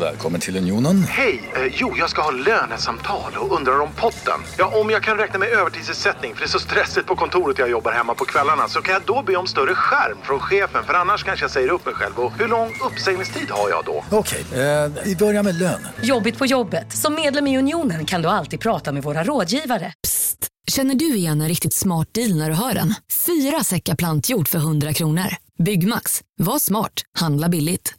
Välkommen till Unionen. Hej! Eh, jo, jag ska ha lönesamtal och undrar om potten. Ja, om jag kan räkna med övertidsersättning för det är så stressigt på kontoret jag jobbar hemma på kvällarna så kan jag då be om större skärm från chefen för annars kanske jag säger upp mig själv. Och hur lång uppsägningstid har jag då? Okej, eh, vi börjar med lön. Jobbigt på jobbet. Som medlem i Unionen kan du alltid prata med våra rådgivare. Psst! Känner du igen en riktigt smart deal när du hör den? Fyra säckar plantjord för 100 kronor. Byggmax. Var smart. Handla billigt.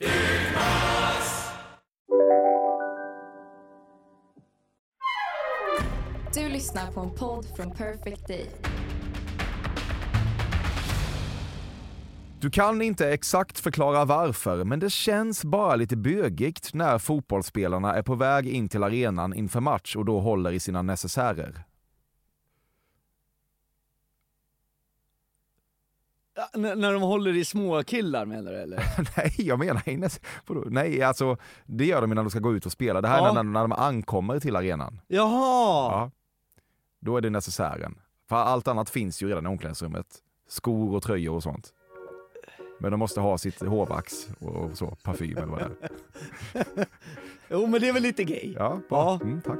Lyssnar på en podd från Perfect Day. Du kan inte exakt förklara varför, men det känns bara lite bögigt när fotbollsspelarna är på väg in till arenan inför match och då håller i sina necessärer. Ja, när de håller i små killar menar du eller? Nej, jag menar i nec- vadå? Nej, alltså det gör de när de ska gå ut och spela. Det här Ja. är när, när de ankommer till arenan. Jaha! Ja. Då är det necessären. För allt annat finns ju redan i omklädningsrummet. Skor och tröjor och sånt. Men de måste ha sitt hårvax och så, parfym eller vad det är. Jo men det är väl lite gay? Ja, bra. Mm, tack.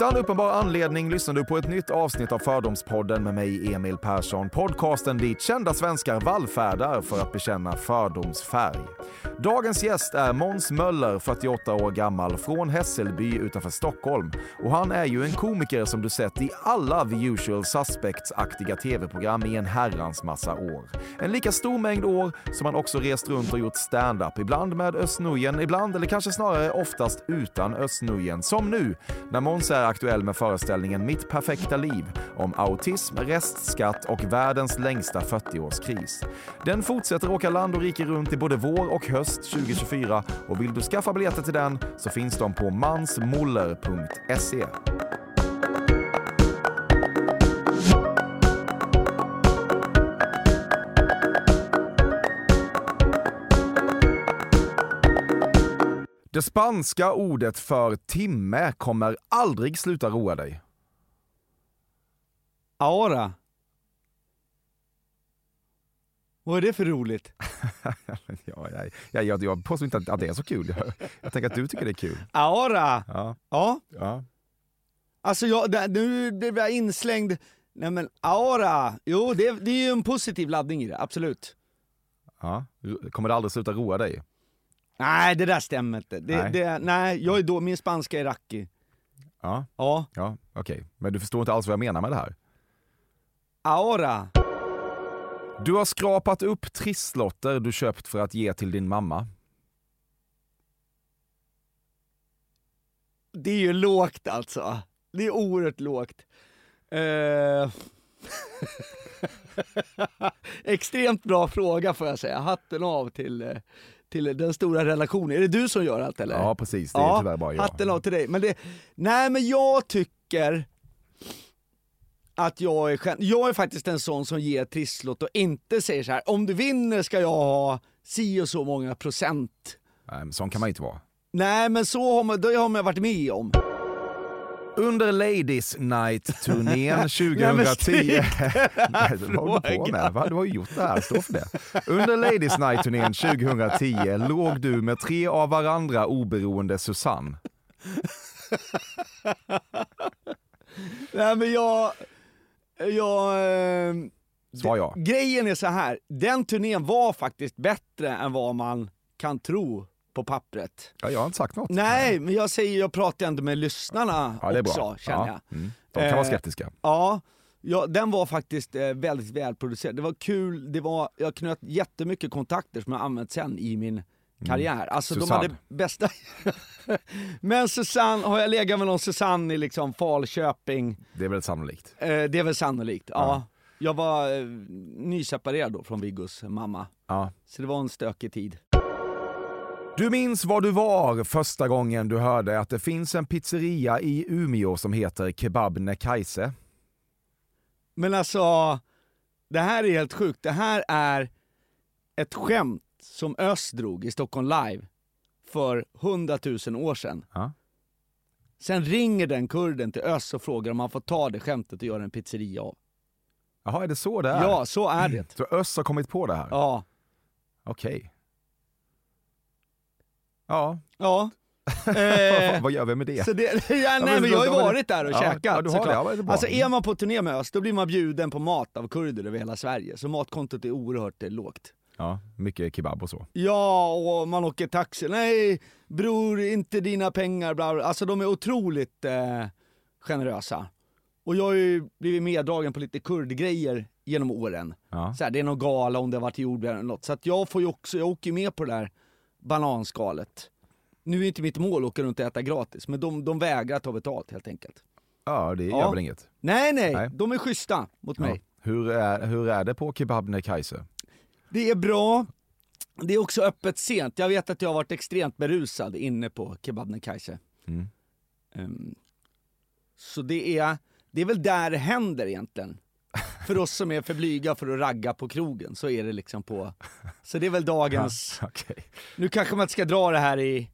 Utan uppenbar anledning lyssnar du på ett nytt avsnitt av Fördomspodden med mig, Emil Persson. Podcasten dit kända svenskar vallfärdar för att bekänna fördomsfärg. Dagens gäst är Måns Möller, 48 år gammal, från Hässelby utanför Stockholm. Och han är ju en komiker som du sett i alla The Usual Suspects-aktiga tv-program i en herrans massa år. En lika stor mängd år som han också rest runt och gjort stand-up, ibland med Özz ibland eller kanske snarare oftast utan Özz Som nu, när Måns är aktuell med föreställningen Mitt perfekta liv om autism, restskatt och världens längsta 40-årskris. Den fortsätter åka land och rike runt i både vår och höst 2024 och vill du skaffa biljetter till den så finns de på mansmoller.se. Det spanska ordet för timme kommer aldrig sluta roa dig. Aura. Vad är det för roligt? ja, jag, jag, jag, jag påstår inte att, att det är så kul. Jag, jag tänker att du tycker det är kul. Aura! Ja, Ja, ja. alltså jag, nu blev jag inslängd. Nej men aura, jo det, det är ju en positiv laddning i det, absolut. ja. Kommer det aldrig sluta roa dig? Nej det där stämmer inte. Det, Nej. det, nej, jag är då, min spanska är rackig. Ja, Ja, ja okej. Men du förstår inte alls vad jag menar med det här. aura. Du har skrapat upp trisslotter du köpt för att ge till din mamma. Det är ju lågt alltså. Det är oerhört lågt. Eh... Extremt bra fråga får jag säga. Hatten av till, eh, till den stora relationen. Är det du som gör allt eller? Ja, precis. Det är tyvärr bara jag. Hatten av till dig. Men det, nej men jag tycker att jag är, jag är faktiskt en sån som ger trisslott och inte säger så här: om du vinner ska jag ha si och så många procent. Nej, men sån kan man inte vara. Nej men så har man, det har man varit med om. Under Ladies Night-turnén 2010... Nej, men vad du på med? Va? Du har ju gjort det här, stå för det. Under Ladies Night-turnén 2010 låg du med tre av varandra oberoende Susanne. Nej men jag, jag... Eh, Svar ja. grejen är så här. den turnén var faktiskt bättre än vad man kan tro på pappret. ja. Jag har inte sagt något. Nej, men jag säger, jag pratar ändå med lyssnarna Ja, det är också, bra. känner ja. jag. Mm. De kan vara Eh, skeptiska. Ja, ja, den var faktiskt eh, väldigt välproducerad. Det var kul, det var, jag knöt jättemycket kontakter som jag använt sen i min karriär. Alltså de Mm. Susanne. hade bästa... Men Susanne, har jag legat med någon Susanne i liksom Falköping? Det är väl sannolikt. Eh, det är väl sannolikt, ja. Jag var eh, nyseparerad då från Viggos mamma. Ja. Så det var en stökig tid. Du minns var du var första gången du hörde att det finns en pizzeria i Umeå som heter Kebab Kajse. Men alltså, det här är helt sjukt. Det här är ett skämt som Öst drog i Stockholm Live för 100 000 år sedan. Ja. Sen ringer den kurden till Öss och frågar om han får ta det skämtet och göra en pizzeria av. Jaha, är det så det är? Ja, så är det. Så Öss har kommit på det här? Ja. Okej. Ja, Ja. vad, Eh, vad gör vi med det? så det, ja, nej, men jag har ju varit där och ja, käkat ja, du har det. såklart. Ja, det är bra. Alltså är man på turné med Öss, då blir man bjuden på mat av kurder över hela Sverige. Så matkontot är oerhört eh, lågt. Ja, mycket kebab och så. Ja, och man åker taxi. Nej, bror, inte dina pengar. Bla bla. Alltså de är otroligt eh, generösa. Och jag har ju blivit meddragen på lite kurdgrejer genom åren. Ja. Så här, det är någon gala om det har varit jordbär eller något. Så att jag får ju också, jag åker ju med på det där bananskalet. Nu är inte mitt mål att åka runt och äta gratis, men de, de vägrar ta betalt helt enkelt. Ja, det Ja. gör väl inget. Nej, nej, Nej. de är schyssta mot mig. Ja. Hur, är, hur är det på Kebabnekaise? Det är bra. Det är också öppet sent. Jag vet att jag har varit extremt berusad inne på Kebabnekaise. Mm. Ehm, så det är, det är väl där det händer egentligen. För oss som är för blyga för att ragga på krogen så är det liksom på... Så det är väl dagens... Okej. Nu kanske man inte ska dra det här i,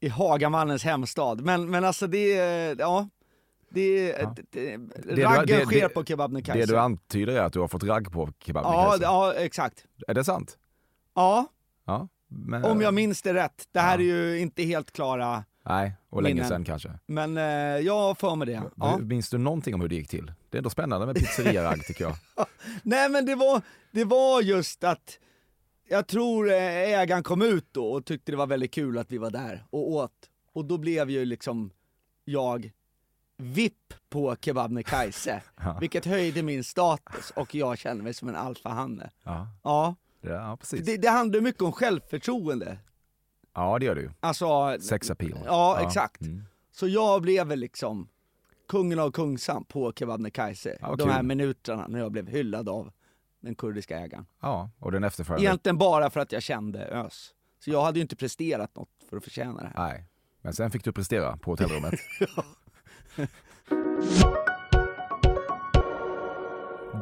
i Hagamannens hemstad, men, men alltså det. Ja. Det. Ja. Det, du- raggen det- sker det- på Kebabnekaise. Det du antyder är att du har fått ragg på ja, Kebabnekaise? ja, exakt. Är det sant? Ja, Ja. Men, om jag minns det rätt. Det här Ja. är ju inte helt klara, Nej, och länge minnen. sedan kanske. men eh, jag har för mig det. Ja. Minns du någonting om hur det gick till? Det är ändå spännande med pizzeriaragg tycker jag. Nej men det var, det var just att jag tror eh, ägaren kom ut då och tyckte det var väldigt kul att vi var där och åt. Och då blev ju liksom jag VIP på Kebabnekaise, Ja. vilket höjde min status och jag känner mig som en alfahanne. Ja, Ja, det, ja precis. det, det handlar mycket om självförtroende. Ja, det gör du ju. Alltså, Sex appeal. Ja, exakt. Mm. Så jag blev liksom kungen av Kungsan på Kebabnekaise, Ja, de här minuterna när jag blev hyllad av den kurdiska ägaren. Ja, och den efterföljande. Egentligen bara för att jag kände Ös. Så jag hade ju inte presterat något för att förtjäna det här. Nej, men sen fick du prestera på hotellrummet.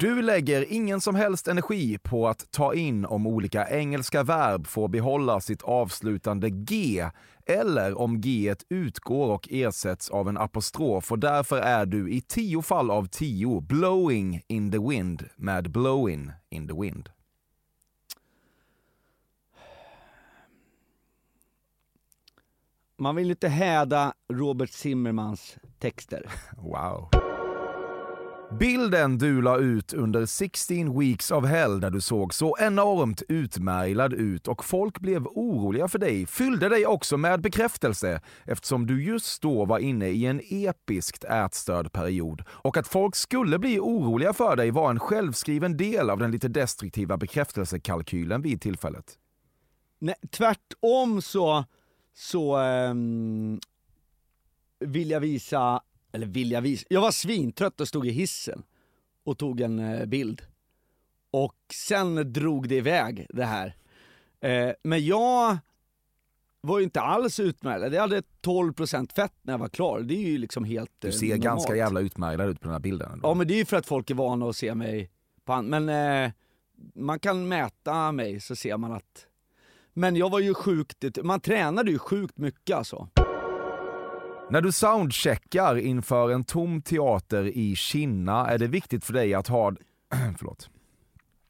Du lägger ingen som helst energi på att ta in om olika engelska verb får behålla sitt avslutande G eller om G utgår och ersätts av en apostrof och därför är du i tio fall av tio blowing in the wind med blowing in the wind. Man vill inte häda Robert Zimmermans texter. Wow. Bilden du la ut under 16 weeks of hell där du såg så enormt utmärglad ut och folk blev oroliga för dig fyllde dig också med bekräftelse eftersom du just då var inne i en episkt ätstörd period. Och att folk skulle bli oroliga för dig var en självskriven del av den lite destruktiva bekräftelsekalkylen vid tillfället. Nej, tvärtom så, så um, vill jag visa, eller vill jag visa, jag var svintrött och stod i hissen och tog en eh, bild. Och sen drog det iväg det här. Eh, men jag var ju inte alls utmärglad, jag hade 12% fett när jag var klar. Det är ju liksom helt Du eh, ser normalt. ganska jävla utmärglad ut på den här bilden. ändå. Ja men det är ju för att folk är vana att se mig på an- Men eh, man kan mäta mig så ser man att... Men jag var ju sjukt, man tränade ju sjukt mycket alltså. När du soundcheckar inför en tom teater i Kina är det viktigt för dig att ha... Förlåt.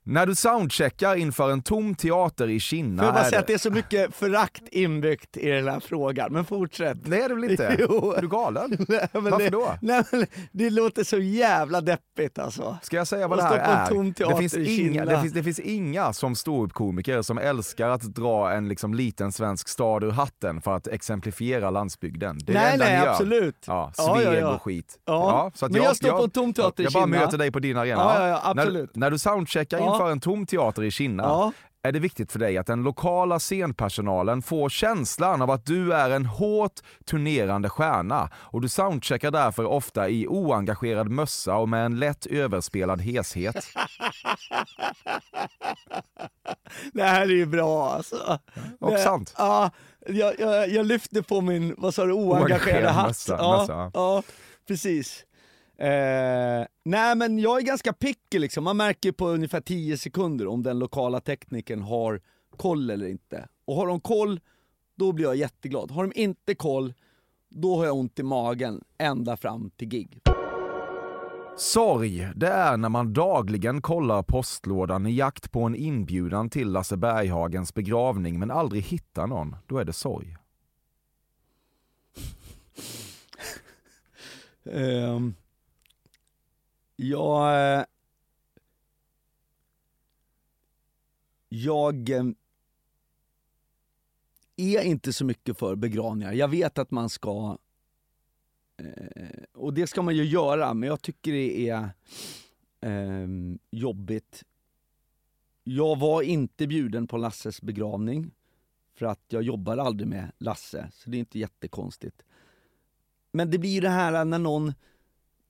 När du soundcheckar inför en tom teater i Kina Får jag bara säga att det är så mycket förakt inbyggt i den här frågan, men fortsätt. Nej, är det väl inte? Jo. Är du galen? Nej, Varför det, då? Nej, men det låter så jävla deppigt alltså. Ska jag säga vad Och det här är? Det finns, inga, Kina. det, finns, det finns inga som ståuppkomiker som älskar att dra en liksom liten svensk stad ur hatten för att exemplifiera landsbygden. Det är det nej, enda nej, ni absolut. Ja, Ja, sveg ja, ja. och skit. Ja, så att men jag står på en tom teater i Jag bara Kina. möter dig på din arena. Ja, ja, ja, absolut. När, när du soundcheckar Ja. Inför en tom teater i Kina Ja. är det viktigt för dig att den lokala scenpersonalen får känslan av att du är en hårt turnerande stjärna och du soundcheckar därför ofta i oengagerad mössa och med en lätt överspelad heshet. Det här är ju bra alltså. Och Det- sant. Ja, jag, jag, jag lyfte på min, vad sa du, Oengagerad hatt. ja. ja, precis. Eh, nej men jag är ganska picky liksom, man märker på ungefär 10 sekunder om den lokala tekniken har koll eller inte. Och har de koll, då blir jag jätteglad. Har de inte koll, då har jag ont i magen ända fram till gig. Sorg, det är när man dagligen kollar postlådan i jakt på en inbjudan till Lasse Berghagens begravning men aldrig hittar någon. Då är det sorg. Um, jag... Eh, jag eh, är inte så mycket för begravningar. Jag vet att man ska... Eh, och det ska man ju göra, men jag tycker det är ehm, jobbigt. Jag var inte bjuden på Lasses begravning, för att jag jobbar aldrig med Lasse, så det är inte jättekonstigt. Men det blir ju det här när någon,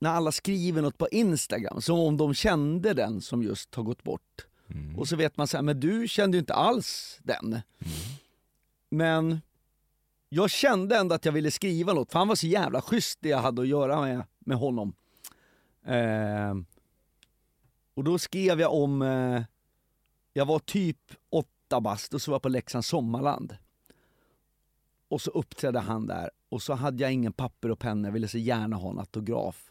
när alla skriver något på Instagram, som om de kände den som just har gått bort. Och så vet man så här, men du kände ju inte alls den. Men jag kände ändå att jag ville skriva något, för han var så jävla schysst det jag hade att göra med, med honom. Eh, och då skrev jag om, eh, jag var typ åtta bast och så var jag på Leksands sommarland. Och så uppträdde han där och så hade jag ingen papper och penna, jag ville så gärna ha en autograf.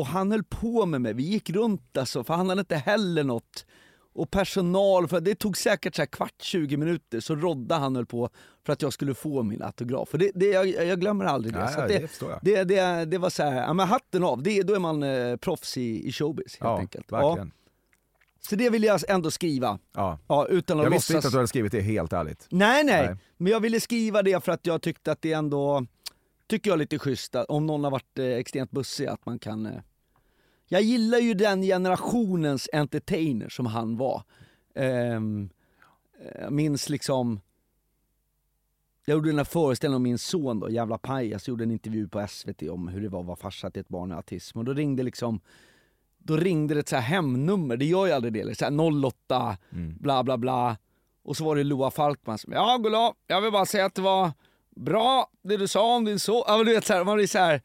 Och han höll på med mig, vi gick runt alltså, för han hade inte heller något. Och personal, för det tog säkert så här kvart, 20 minuter, så Rodda han höll på för att jag skulle få min autograf. Och det, det, jag, jag glömmer aldrig det. Ja, så ja, det det, det, det, var så här, ja men hatten av, det, då är man eh, proffs i, i showbiz helt Ja, enkelt. verkligen. Så det vill jag ändå skriva. Ja. Ja, utan att Jag visste låtsas... inte att du hade skrivit det helt ärligt. Nej, nej, Nej. Men jag ville skriva det för att jag tyckte att det ändå, tycker jag är lite schysst, om någon har varit eh, extremt bussig, att man kan... Eh... Jag gillar ju den generationens entertainer som han var. Ehm, jag minns liksom, jag gjorde den här föreställningen om min son då, jävla pajas, gjorde en intervju på SVT om hur det var att vara farsa till ett barn med autism. Och då ringde liksom, då ringde det ett så här hemnummer, det gör ju aldrig det, så här 08, bla bla bla. Och så var det Loa Falkman som, ja goddag, jag vill bara säga att det var bra det du sa om din son. Ja men du vet så här, man blir så här, det,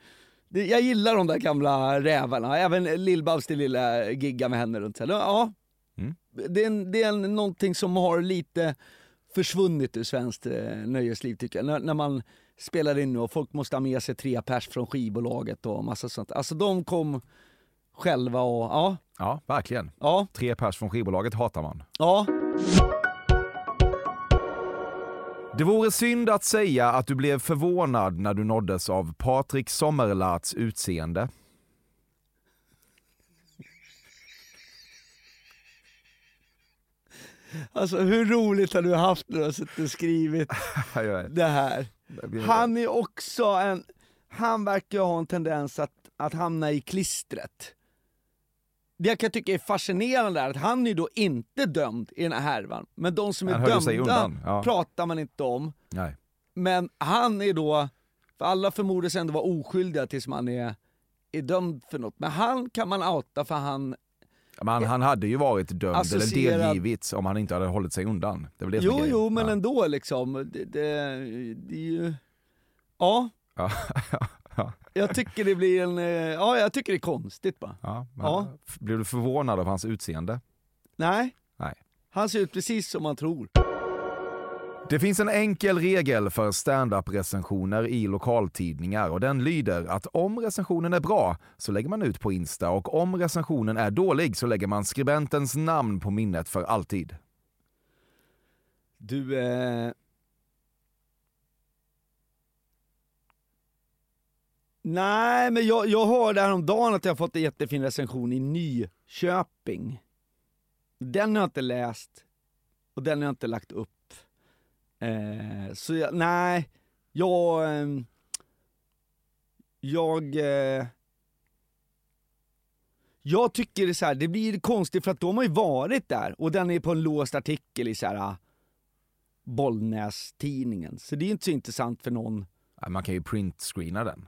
jag gillar de där gamla rävarna, även Lill-Babs det lilla gigga med henne runt. Ja, det är, en, det är en, någonting som har lite försvunnit ur svenskt eh, nöjesliv tycker jag. När, när man spelar in nu och folk måste ha med sig tre pers från skivbolaget och massa sånt. Alltså de kom själva och ja, Ja, verkligen. ja, Tre pers från skivbolaget hatar man. ja. Det vore synd att säga att du blev förvånad när du nåddes av Patrik Sommerlarts utseende. Alltså hur roligt har du haft när du har suttit och skrivit det här? Han är också en, han verkar ha en tendens att, att hamna i klistret. Det jag kan tycka är fascinerande är att han är då inte dömd i den här härvan, men de som är dömda ja. pratar man inte om. Nej. Men han är då, för alla förmodas ändå vara oskyldiga tills man är, är dömd för något. Men han kan man outa för han, han, han hade ju varit dömd Associerad- eller delgivits om han inte hade hållit sig undan. Det det jo jo men ja. ändå liksom, det, det, det är ju, ja. Ja. ja. Jag tycker det blir en, eh, ja jag tycker det är konstigt bara. Ja, Ja. Blev du förvånad av hans utseende? Nej, Nej. han ser ut precis som man tror. Det finns en enkel regel för stand-up-recensioner i lokaltidningar och den lyder att om recensionen är bra så lägger man ut på Insta och om recensionen är dålig så lägger man skribentens namn på minnet för alltid. Du, eh... Nej, men jag, jag hörde häromdagen att jag har fått en jättefin recension i Nyköping. Den har jag inte läst och den har jag inte lagt upp. Eh, så jag, nej, jag... Ehm, jag... Eh, jag tycker det, så här, det blir konstigt för att de har ju varit där och den är på en låst artikel i så här ah, Bollnäs-tidningen. Så det är inte så intressant för någon. Man kan ju printscreena den.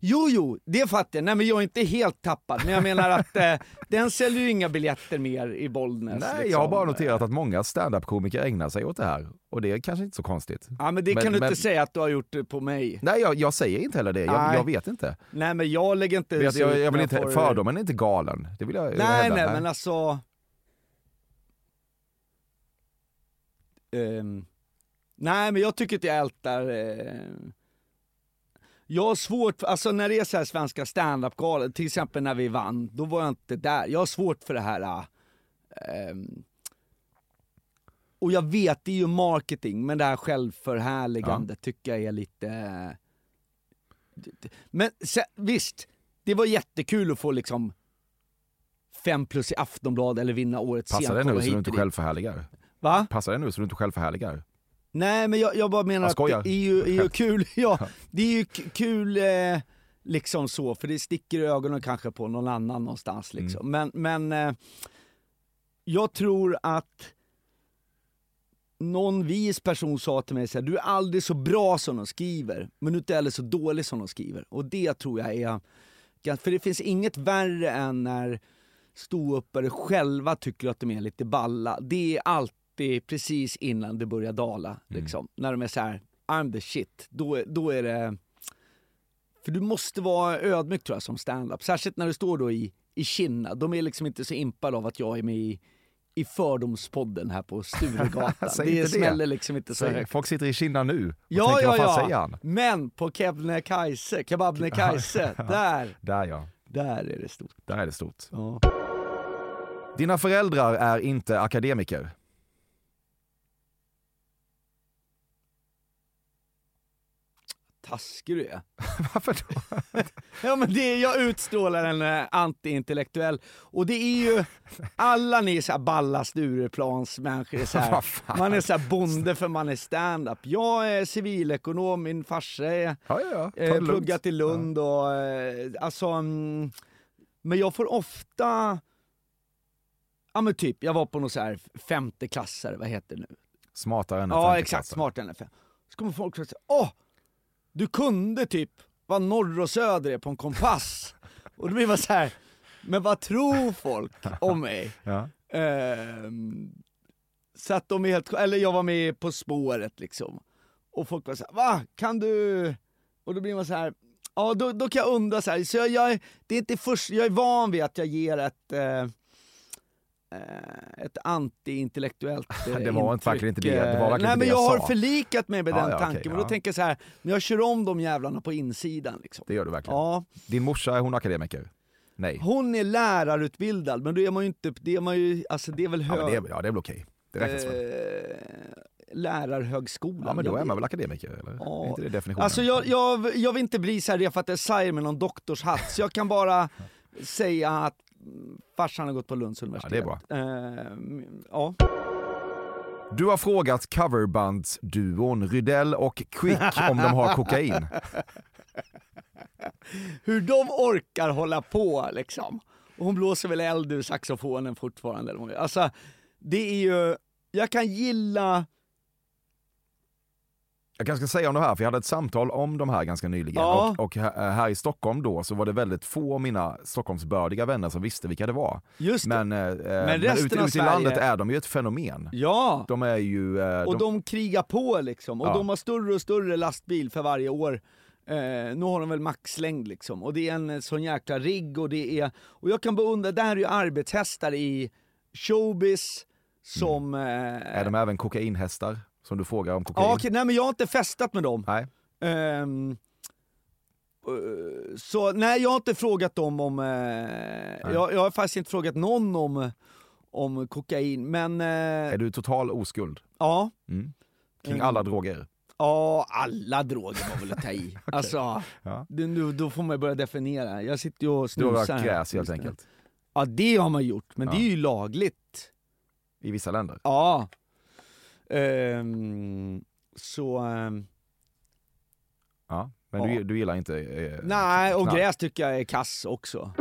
Jo, jo, det fattar jag. Nej men jag är inte helt tappad. Men jag menar att eh, den säljer ju inga biljetter mer i Bollnäs. Nej, liksom. jag har bara noterat att många stand-up-komiker ägnar sig åt det här och det är kanske inte så konstigt. Ja men det Men- kan du men- inte säga att du har gjort det på mig. Nej, jag, jag säger inte heller det. Jag, jag vet inte. Nej men jag lägger inte... Jag, jag, jag vill inte får- fördomen är inte galen. Det vill jag Nej, hävda. nej, men alltså... Ehm, nej, men jag tycker att jag ältar... eh, Jag har svårt, alltså när det är så här svenska standup-galor, till exempel när vi vann, då var jag inte där. Jag har svårt för det här... äh, ehm, och jag vet, det är ju marketing, men det här självförhärligande tycker jag är lite... Men visst, det var jättekul att få liksom fem plus i Aftonbladet eller vinna årets Passar det nu så du inte och dit. själv förhärligar? Va? Passar det nu så du inte själv förhärligar? Nej men jag, jag bara menar att det är ju, är ju kul, ja, det är ju kul eh, liksom så, för det sticker i ögonen kanske på någon annan någonstans liksom. Men, men eh, jag tror att någon vis person sa till mig så här, du är aldrig så bra som de skriver, men du är inte heller så dålig som de skriver. Och det tror jag är, för det finns inget värre än när ståuppare själva tycker att de är lite balla. Det är alltid precis innan det börjar dala, liksom. När de är så här: I'm the shit. Då, är- då är det... För du måste vara ödmjuk tror jag som stand-up. Särskilt när du står då i, i Kinna. De är liksom inte så impade av att jag är med i, i Fördomspodden här på Sturegatan. Det det. smäller liksom inte så Säg, högt. folk sitter i Kina nu och Ja, tänker, ja, vad fan ja. säger han? Men på Kebnekaise, Kebabnekaise, där, Där ja, där är det stort. där är det stort. Ja. Dina föräldrar är inte akademiker. Taskig du är. Varför då? Ja men det är, jag utstrålar en eh, antiintellektuell. Och det är ju, alla ni så här balla Stureplansmänniskor, är så här, Vad fan? man är så här bonde för man är stand-up. Jag är civilekonom, min farsa är Ja, ja, ja. Ta eh, lugnt. pluggat i Lund och eh, alltså, mm, men jag får ofta, ja men typ, jag var på någon så här femte klassare, vad heter det nu? Smartare än en Ja femteklassare. exakt, smartare än en fem. Så kommer folk och säger åh, du kunde typ vad norr och söder är på en kompass. och då blir man så här, men vad tror folk om mig? Ja. Ehm, så att de är helt, eller jag var med På spåret liksom. Och folk var så här, va? Kan du? Och då blir man så här, ja då, då kan jag undra så här, så jag, jag, det är inte först, jag är van vid att jag ger ett eh, ett anti-intellektuellt eh, Det var inte- verkligen inte det. Det var verkligen Nej men jag jag har förlikat mig med Ja, den ja, tanken, men då ja. tänker jag så här, men jag kör om de jävlarna på insidan liksom. Det gör du verkligen. Ja, Din morsa, är hon akademiker? Nej. hon är lärarutbildad, men då är man ju inte, det är man ju, alltså det är väl Ja, hög... men det, är, ja, det är väl okej. Det räknas eh, lärarhögskolan. Ja, men då är man väl akademiker? Eller? Ja. Är inte det definitionen? Alltså jag, jag, jag vill inte bli så här Refat Esaier med någon doktorshatt, så jag kan bara säga att farsan har gått på Lunds universitet. det är bra. Eh, ja. Du har frågat coverbandsduon Rydell och Quick om de har kokain. Hur de orkar hålla på liksom. Och hon blåser väl eld ur saxofonen fortfarande. Alltså, det är ju, jag kan gilla Jag kanske ska säga om det här, för jag hade ett samtal om de här ganska nyligen. Ja. Och, och här här i Stockholm då så var det väldigt få av mina Stockholmsbördiga vänner som visste vilka det var. Just det. Men, eh, men, resten ute, av ute i landet är de ju ett fenomen. Ja! De är ju... Eh, Och de krigar på liksom, och Ja. de har större och större lastbil för varje år. Eh, nu har de väl maxlängd liksom, och det är en sån jäkla rigg och det är, och jag kan beundra, där är ju arbetshästar i showbiz som... Eh, är de även kokainhästar? Som du frågar om kokain? ja, okej, nej men jag har inte festat med dem. Nej. Ehm, eh, så nej, jag har inte frågat dem om... Eh, jag, jag har faktiskt inte frågat någon om, om kokain, men... Eh, Är du total oskuld? ja. Mm. Kring Mm. alla droger? Ja, alla droger var väl att ta i. Alltså, Ja. det, nu, då får man ju börja definiera. Jag sitter ju och Du har snusar. rökt här gräs helt enkelt? Ja, det har man gjort, men det är ju lagligt. I vissa länder? Ja. Ehm, så... ehm, Ja. Men Ja. du, du gillar inte eh, nej, och knark? gräs tycker jag är kass också.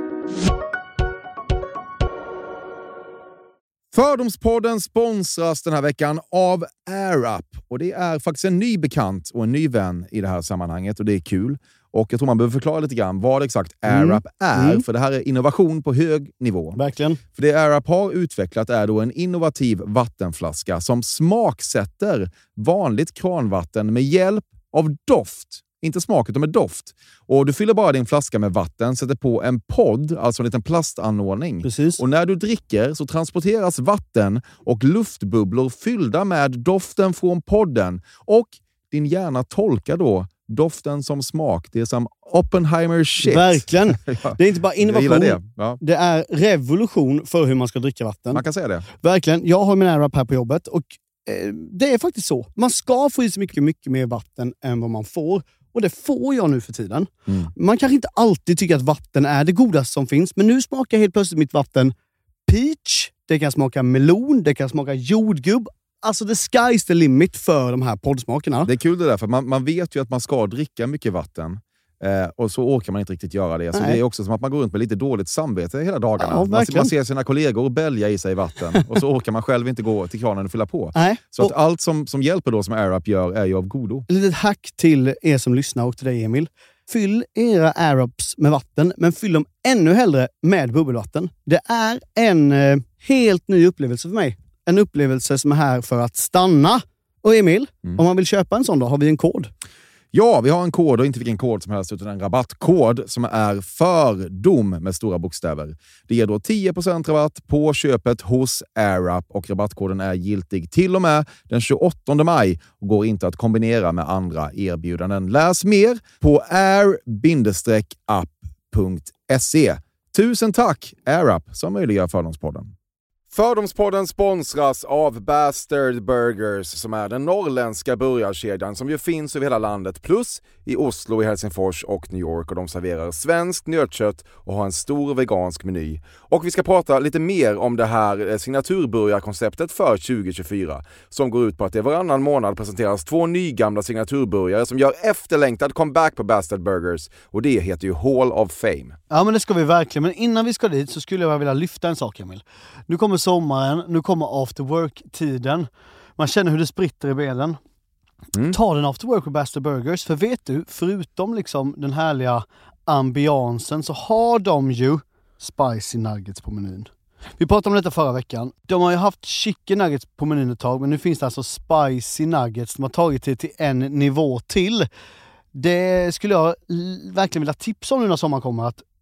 Fördomspodden sponsras den här veckan av AirUp. Och det är faktiskt en ny bekant och en ny vän i det här sammanhanget och det är kul. Och jag tror man behöver förklara lite grann vad exakt AirUp är, för det här är innovation på hög nivå. Verkligen. För det AirUp har utvecklat är då en innovativ vattenflaska som smaksätter vanligt kranvatten med hjälp av doft. Inte smak, utan med doft. Och Du fyller bara din flaska med vatten, sätter på en podd, alltså en liten plastanordning. Precis. Och när du dricker så transporteras vatten och luftbubblor fyllda med doften från podden. Och din hjärna tolkar då Doften som smak. Det är som Oppenheimer shit. Verkligen. Det är inte bara innovation, det. Ja. det är revolution för hur man ska dricka vatten. Man kan säga det. Verkligen. Jag har min AirUp här på jobbet och eh, det är faktiskt så. Man ska få i sig mycket, mycket mer vatten än vad man får. Och det får jag nu för tiden. Mm. Man kanske inte alltid tycker att vatten är det godaste som finns, men nu smakar helt plötsligt mitt vatten peach, det kan smaka melon, det kan smaka jordgubb. Alltså the sky's the limit för de här poddsmakerna. Det är kul det där, för man, man vet ju att man ska dricka mycket vatten. Eh, och så orkar man inte riktigt göra det. Så Nej. det är också som att man går runt med lite dåligt samvete hela dagarna. Ja, man, man ser sina kollegor bälja i sig vatten och så orkar man själv inte gå till kranen och fylla på. Nej. Så att Och- allt som, som hjälper då, som AirUp gör, är ju av godo. Ett litet hack till er som lyssnar och till dig Emil. Fyll era AirUps med vatten, men fyll dem ännu hellre med bubbelvatten. Det är en eh, helt ny upplevelse för mig. En upplevelse som är här för att stanna. Och Emil, Mm. om man vill köpa en sån då, har vi en kod. Ja, vi har en kod och inte vilken kod som helst utan en rabattkod som är FÖRDOM med stora bokstäver. Det ger då 10% rabatt på köpet hos AirUp och rabattkoden är giltig till och med den 28 maj och går inte att kombinera med andra erbjudanden. Läs mer på air-up.se. Tusen tack AirUp som möjliggör Fördomspodden. Fördomspodden sponsras av Bastard Burgers som är den norrländska burgarkedjan som ju finns över hela landet plus i Oslo, i Helsingfors och New York och de serverar svenskt nötkött och har en stor vegansk meny. Och vi ska prata lite mer om det här eh, signaturburgarkonceptet för 2024 som går ut på att det varannan månad presenteras två nygamla signaturburgare som gör efterlängtad comeback på Bastard Burgers och det heter ju Hall of Fame. Ja men det ska vi verkligen, men innan vi ska dit så skulle jag vilja lyfta en sak Emil. Nu kommer sommaren, nu kommer after work-tiden. Man känner hur det spritter i benen. Ta den after work med Bastard Burgers, för vet du, förutom liksom den härliga ambiansen så har de ju spicy nuggets på menyn. Vi pratade om detta förra veckan. De har ju haft chicken nuggets på menyn ett tag, men nu finns det alltså spicy nuggets. De har tagit det till en nivå till. Det skulle jag verkligen vilja tipsa om nu när sommaren kommer. Att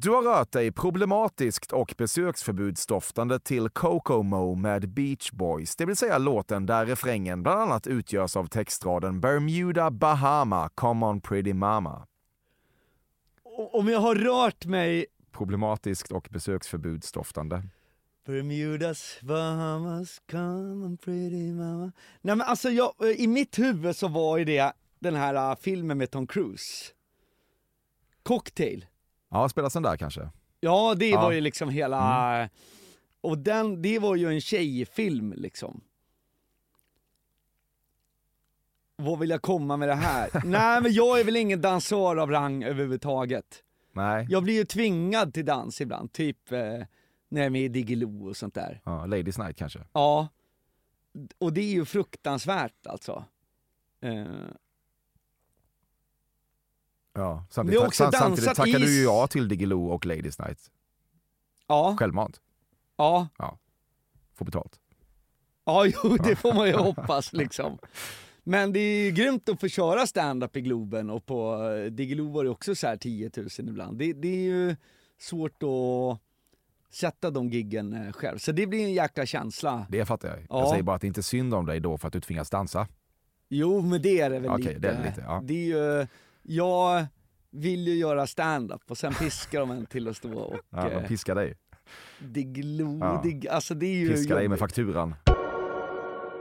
Du har rört dig problematiskt och besöksförbudsdoftande till Kokomo med Beach Boys, det vill säga låten där refrängen bland annat utgörs av textraden Bermuda Bahama, Come on pretty mama. Om jag har rört mig Problematiskt och besöksförbudsdoftande. Bermudas, Bahamas, come on pretty mama. Nej men alltså jag, i mitt huvud så var ju det den här äh, filmen med Tom Cruise. Cocktail. Ja, spelas den där kanske? Ja det Ja. var ju liksom hela, och den, det var ju en tjejfilm liksom. Vad vill jag komma med det här? Nej men jag är väl ingen dansör av rang överhuvudtaget. Nej. Jag blir ju tvingad till dans ibland, typ eh, när jag är med i Diggiloo och sånt där. Ja, Ladies Night kanske? Ja, och det är ju fruktansvärt alltså. Eh, Ja, samtidigt, också sam- samtidigt tackar i- du ju ja till Diggiloo och Ladies Night. ja, Självmant. ja, Får betalt. ja, jo det får man ju hoppas liksom. Men det är ju grymt att få köra stand-up i Globen och på eh, Diggiloo var det också så här 10 000 ibland. Det, det är ju svårt att sätta de giggen eh, själv, så det blir en jäkla känsla. Det fattar jag. Jag Ja. säger bara att det inte är synd om dig då för att du tvingas dansa. Jo men det är det väl Okej, lite. det är lite, ja. Det är ju, jag vill ju göra stand-up och sen piskar de en till att stå och Ja, de eh, piskar dig. Diggiloo, Ja. dig, alltså det är ju Piskar dig med fakturan.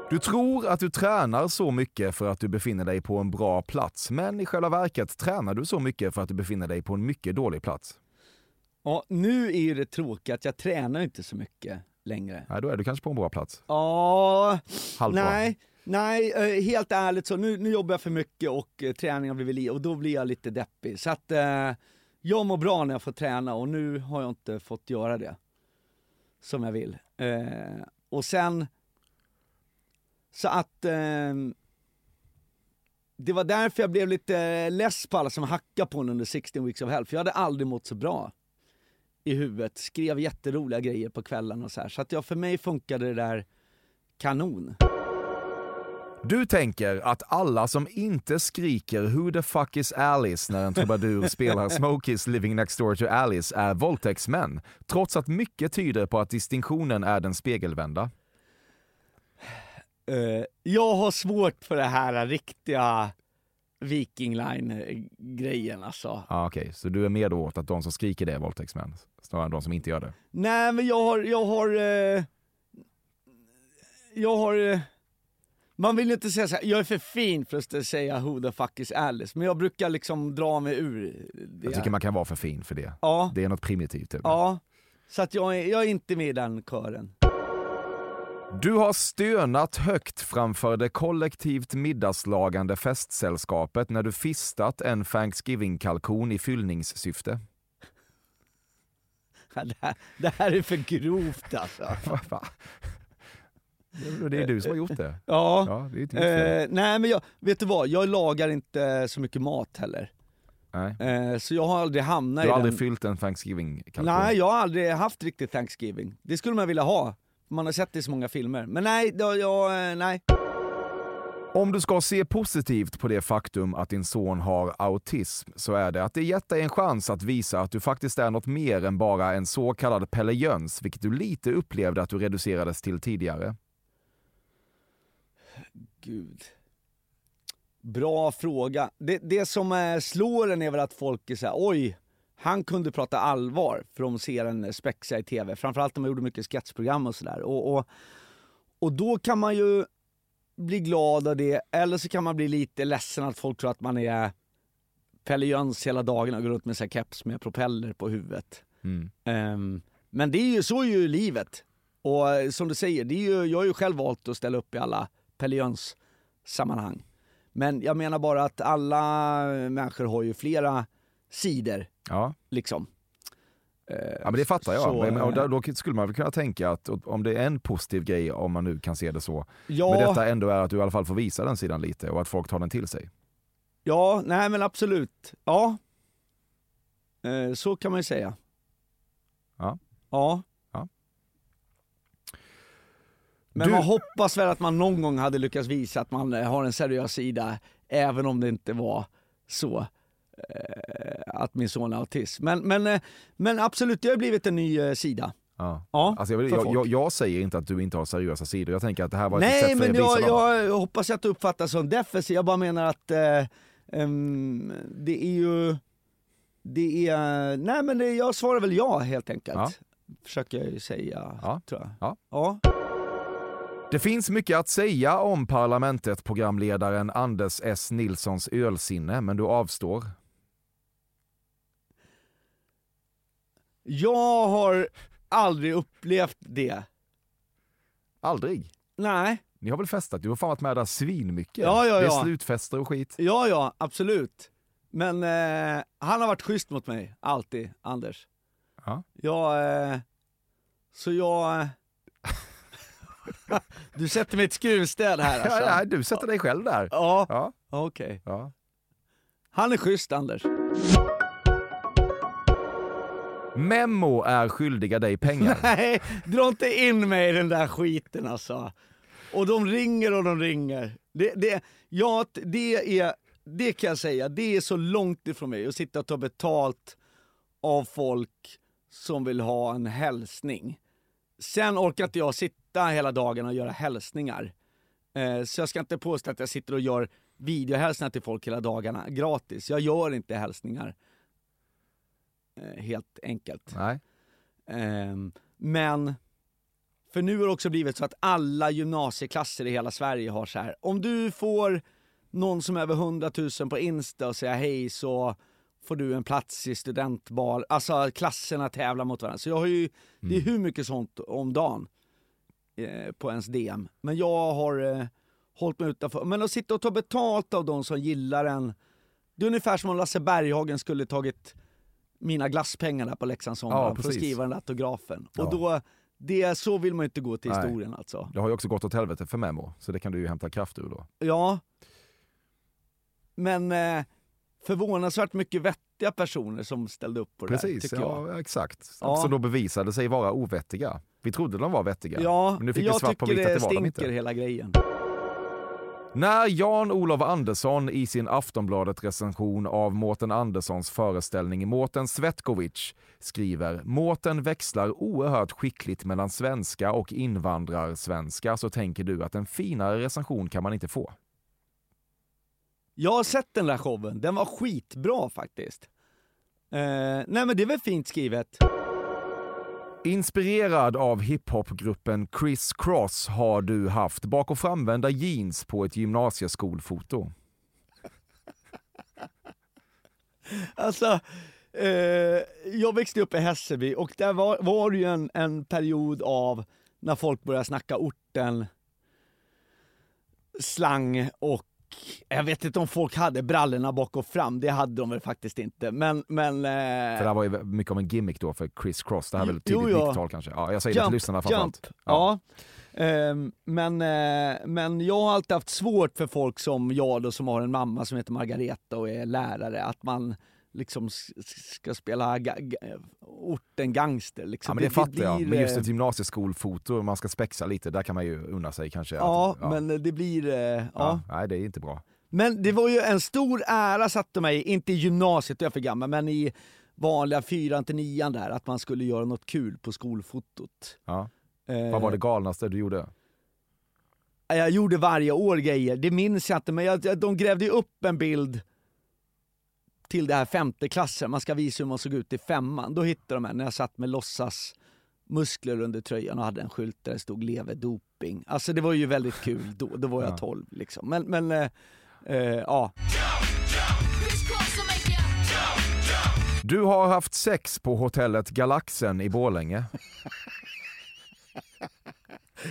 Du tror att du tränar så mycket för att du befinner dig på en bra plats, men i själva verket tränar du så mycket för att du befinner dig på en mycket dålig plats. Ja, nu är ju det tråkiga att jag tränar inte så mycket längre. Nej, då är du kanske på en bra plats. Ja, Halvbra. nej, nej, eh, helt ärligt så nu, nu jobbar jag för mycket och eh, träningen har blivit li- och då blir jag lite deppig. Så att eh, jag mår bra när jag får träna och nu har jag inte fått göra det som jag vill. Eh, och sen, så att eh, det var därför jag blev lite less på alla som hackade på den under 16 weeks of hell, för jag hade aldrig mått så bra i huvudet, skrev jätteroliga grejer på kvällarna. och så här. Så att ja, för mig funkade det där kanon. Du tänker att alla som inte skriker “Who the fuck is Alice” när en trubadur spelar Smokies Living Next Door to Alice är våldtäktsmän, trots att mycket tyder på att distinktionen är den spegelvända. Eh, jag har svårt för det här riktiga Viking Line-grejen alltså. Ah, Okej, så du är mer då åt att de som skriker det är våldtäktsmän, snarare än de som inte gör det? Nej men jag har, jag har, eh, jag har, eh, man vill ju inte säga så här, jag är för fin för att säga who the fuck is Alice, men jag brukar liksom dra mig ur det. Jag tycker man kan vara för fin för det. Ja. Det är något primitivt. Typ. Ja, så att jag är, jag är inte med i den kören. Du har stönat högt framför det kollektivt middagslagande festsällskapet när du fistat en Thanksgiving-kalkon i fyllningssyfte. Ja, Det här, det här är för grovt alltså. Det är du som har gjort det. Ja, Ja, det är inte eh, nej men jag, vet du vad, jag lagar inte så mycket mat heller. Nej. Eh, så jag har aldrig hamnat Du i har aldrig den... fyllt en Thanksgiving-kalkon? Nej, jag har aldrig haft riktigt Thanksgiving. Det skulle man vilja ha. Man har sett det i så många filmer. Men nej, jag, jag, eh, nej. Om du ska se positivt på det faktum att din son har autism så är det att det gett dig en chans att visa att du faktiskt är något mer än bara en så kallad Pelle Jöns, vilket du lite upplevde att du reducerades till tidigare. Gud. Bra fråga. Det, det som eh, slår en är väl att folk är såhär, oj, han kunde prata allvar, för de ser en spexa i TV. Framförallt om man gjorde mycket sketchprogram och sådär. Och, och, och då kan man ju bli glad av det, eller så kan man bli lite ledsen att folk tror att man är Pelle Jöns hela dagen och går runt med så keps med propeller på huvudet. Mm. Ehm, men det är ju, så är ju livet. Och eh, som du säger, det är ju, jag har ju själv valt att ställa upp i alla Pelle Jöns sammanhang. Men jag menar bara att alla människor har ju flera sidor, Ja. liksom. Ja men det fattar jag. Så, men, och eh, då, då skulle man väl kunna tänka att om det är en positiv grej, om man nu kan se det så, Ja. men detta ändå är att du i alla fall får visa den sidan lite och att folk tar den till sig. Ja, nej men absolut. Ja. Eh, så kan man ju säga. Ja. Ja. Ja. Men Du- man hoppas väl att man någon gång hade lyckats visa att man eh, har en seriös sida, även om det inte var så eh, att min son har autism. Men, men, eh, men absolut, det har blivit en ny eh, sida. Ja. Ja, Alltså jag, vill, jag, jag, jag säger inte att du inte har seriösa sidor, jag tänker att det här var ett Nej, sätt för men dig att jag, visa dem. jag hoppas att det uppfattas som defensiv. Jag bara menar att ehm, det är ju... Det är... Nej men det, jag svarar väl ja helt enkelt. Ja. Försöker jag ju säga, Ja. tror jag. Ja. ja. Det finns mycket att säga om Parlamentet, programledaren Anders S. Nilssons ölsinne, men du avstår. Jag har aldrig upplevt det. Aldrig. Nej. Ni har väl festat? Du har fan varit med där svinmycket. Ja, ja, Det är ja. slutfester och skit. Ja, ja, absolut. Men eh, han har varit schysst mot mig, alltid, Anders. Ja. Jag... Eh, så jag... du sätter mig i ett skruvstäd här alltså. Ja, ja, du sätter dig själv där. Ja, Ja. okej. Ja. Han är schysst, Anders. Memo är skyldiga dig pengar. Nej, dra inte in mig i den där skiten alltså. Och de ringer och de ringer. Det, det, ja, det, är, det kan jag säga, det är så långt ifrån mig att sitta och ta betalt av folk som vill ha en hälsning. Sen orkar inte jag sitta hela dagen och göra hälsningar. Eh, så jag ska inte påstå att jag sitter och gör videohälsningar till folk hela dagarna gratis. Jag gör inte hälsningar. Eh, helt enkelt. Nej. Ehm, men För nu har det också blivit så att alla gymnasieklasser i hela Sverige har så här. om du får någon som är över 100 000 på Insta och säga hej så får du en plats i studentbal. Alltså klasserna tävlar mot varandra. Så jag har ju, det är hur mycket sånt om dagen eh, på ens DM. Men jag har eh, hållit mig utanför. Men att sitta och ta betalt av de som gillar en, det är ungefär som om Lasse Berghagen skulle tagit mina glasspengar där på Leksands sommar Ja, för att skriva den där autografen. Ja. Och då, det, så vill man ju inte gå till Nej. historien alltså. Det har ju också gått åt helvete för Memo, så det kan du ju hämta kraft ur då. Ja. Men eh, förvånansvärt mycket vettiga personer som ställde upp på det Precis, där, tycker jag. ja, exakt. Ja. Som då bevisade sig vara ovettiga. Vi trodde de var vettiga. Ja, men nu fick vi jag svart på vitt att det var de stinker inte. hela grejen. När Jan-Olof Andersson i sin Aftonbladet-recension av Mårten Anderssons föreställning Mårten Svetkovic skriver “Mårten växlar oerhört skickligt mellan svenska och invandrarsvenska” så tänker du att en finare recension kan man inte få. Jag har sett den där showen, den var skitbra faktiskt. Eh, nej men det är väl fint skrivet. Inspirerad av hiphopgruppen Chris Cross har du haft bak och framvända jeans på ett gymnasieskolfoto. Alltså, eh, jag växte upp i Hässelby och där var, var det ju en, en period av när folk började snacka orten, slang och jag vet inte om folk hade brallorna bak och fram, det hade de väl faktiskt inte. Men, men... För det Eh, här var ju mycket av en gimmick då för Chris Cross. Det här är väl tidigt ja. 90-tal kanske. Ja, jag säger det till lyssnarna framförallt. jump. Ja. Ehm, men, eh, men jag har alltid haft svårt för folk som jag då som har en mamma som heter Margareta och är lärare, att man liksom ska spela ga, ga, orten gangster. Liksom. Ja men det, fattar jag. blir, Men just eh, ett gymnasieskolfoto, man ska spexa lite, där kan man ju unna sig kanske. Ja, att, men det blir... eh, ja. ja. Nej, det är inte bra. Men det var ju en stor ära satte mig, inte i gymnasiet, jag är för gammal, men i vanliga fyran till nian där, att man skulle göra något kul på skolfotot. Ja. Eh, Vad var det galnaste du gjorde? Jag gjorde varje år grejer, det minns jag inte, men jag, jag- de grävde ju upp en bild till det här femte klassen. man ska visa hur man såg ut i femman. Då hittade de en när jag satt med låtsas muskler under tröjan och hade en skylt där det stod leve doping. Alltså det var ju väldigt kul då, då var jag Ja. 12 liksom. Men, men eh, eh, ja. Du har haft sex på hotellet Galaxen i Borlänge.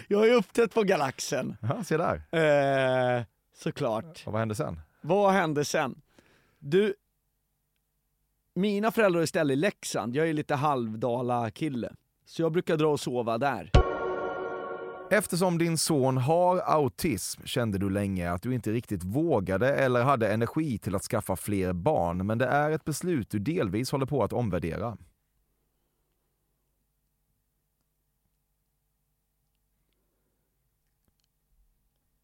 Jag ju uppträtt på Galaxen. Ja, se där. Eh, såklart. Och vad hände sen? Vad hände sen? Du, mina föräldrar är istället i Leksand, jag är lite halvdala kille. Så jag brukar dra och sova där. Eftersom din son har autism kände du länge att du inte riktigt vågade eller hade energi till att skaffa fler barn, men det är ett beslut du delvis håller på att omvärdera.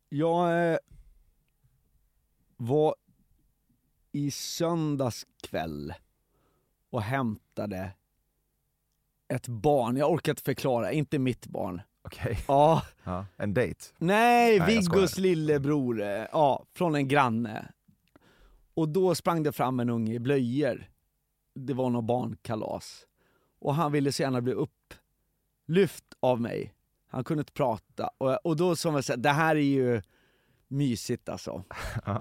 Jag eh, var i söndags kväll och hämtade ett barn, jag orkar inte förklara, inte mitt barn. Okej. Ja, Ja, en dejt. nej, Nej, Viggos skojar. lillebror, ja, från en granne. Och då sprang det fram en unge i blöjor. Det var något barnkalas. Och han ville så gärna bli upplyft av mig. Han kunde inte prata. Och, och då som jag sa, det här är ju mysigt alltså.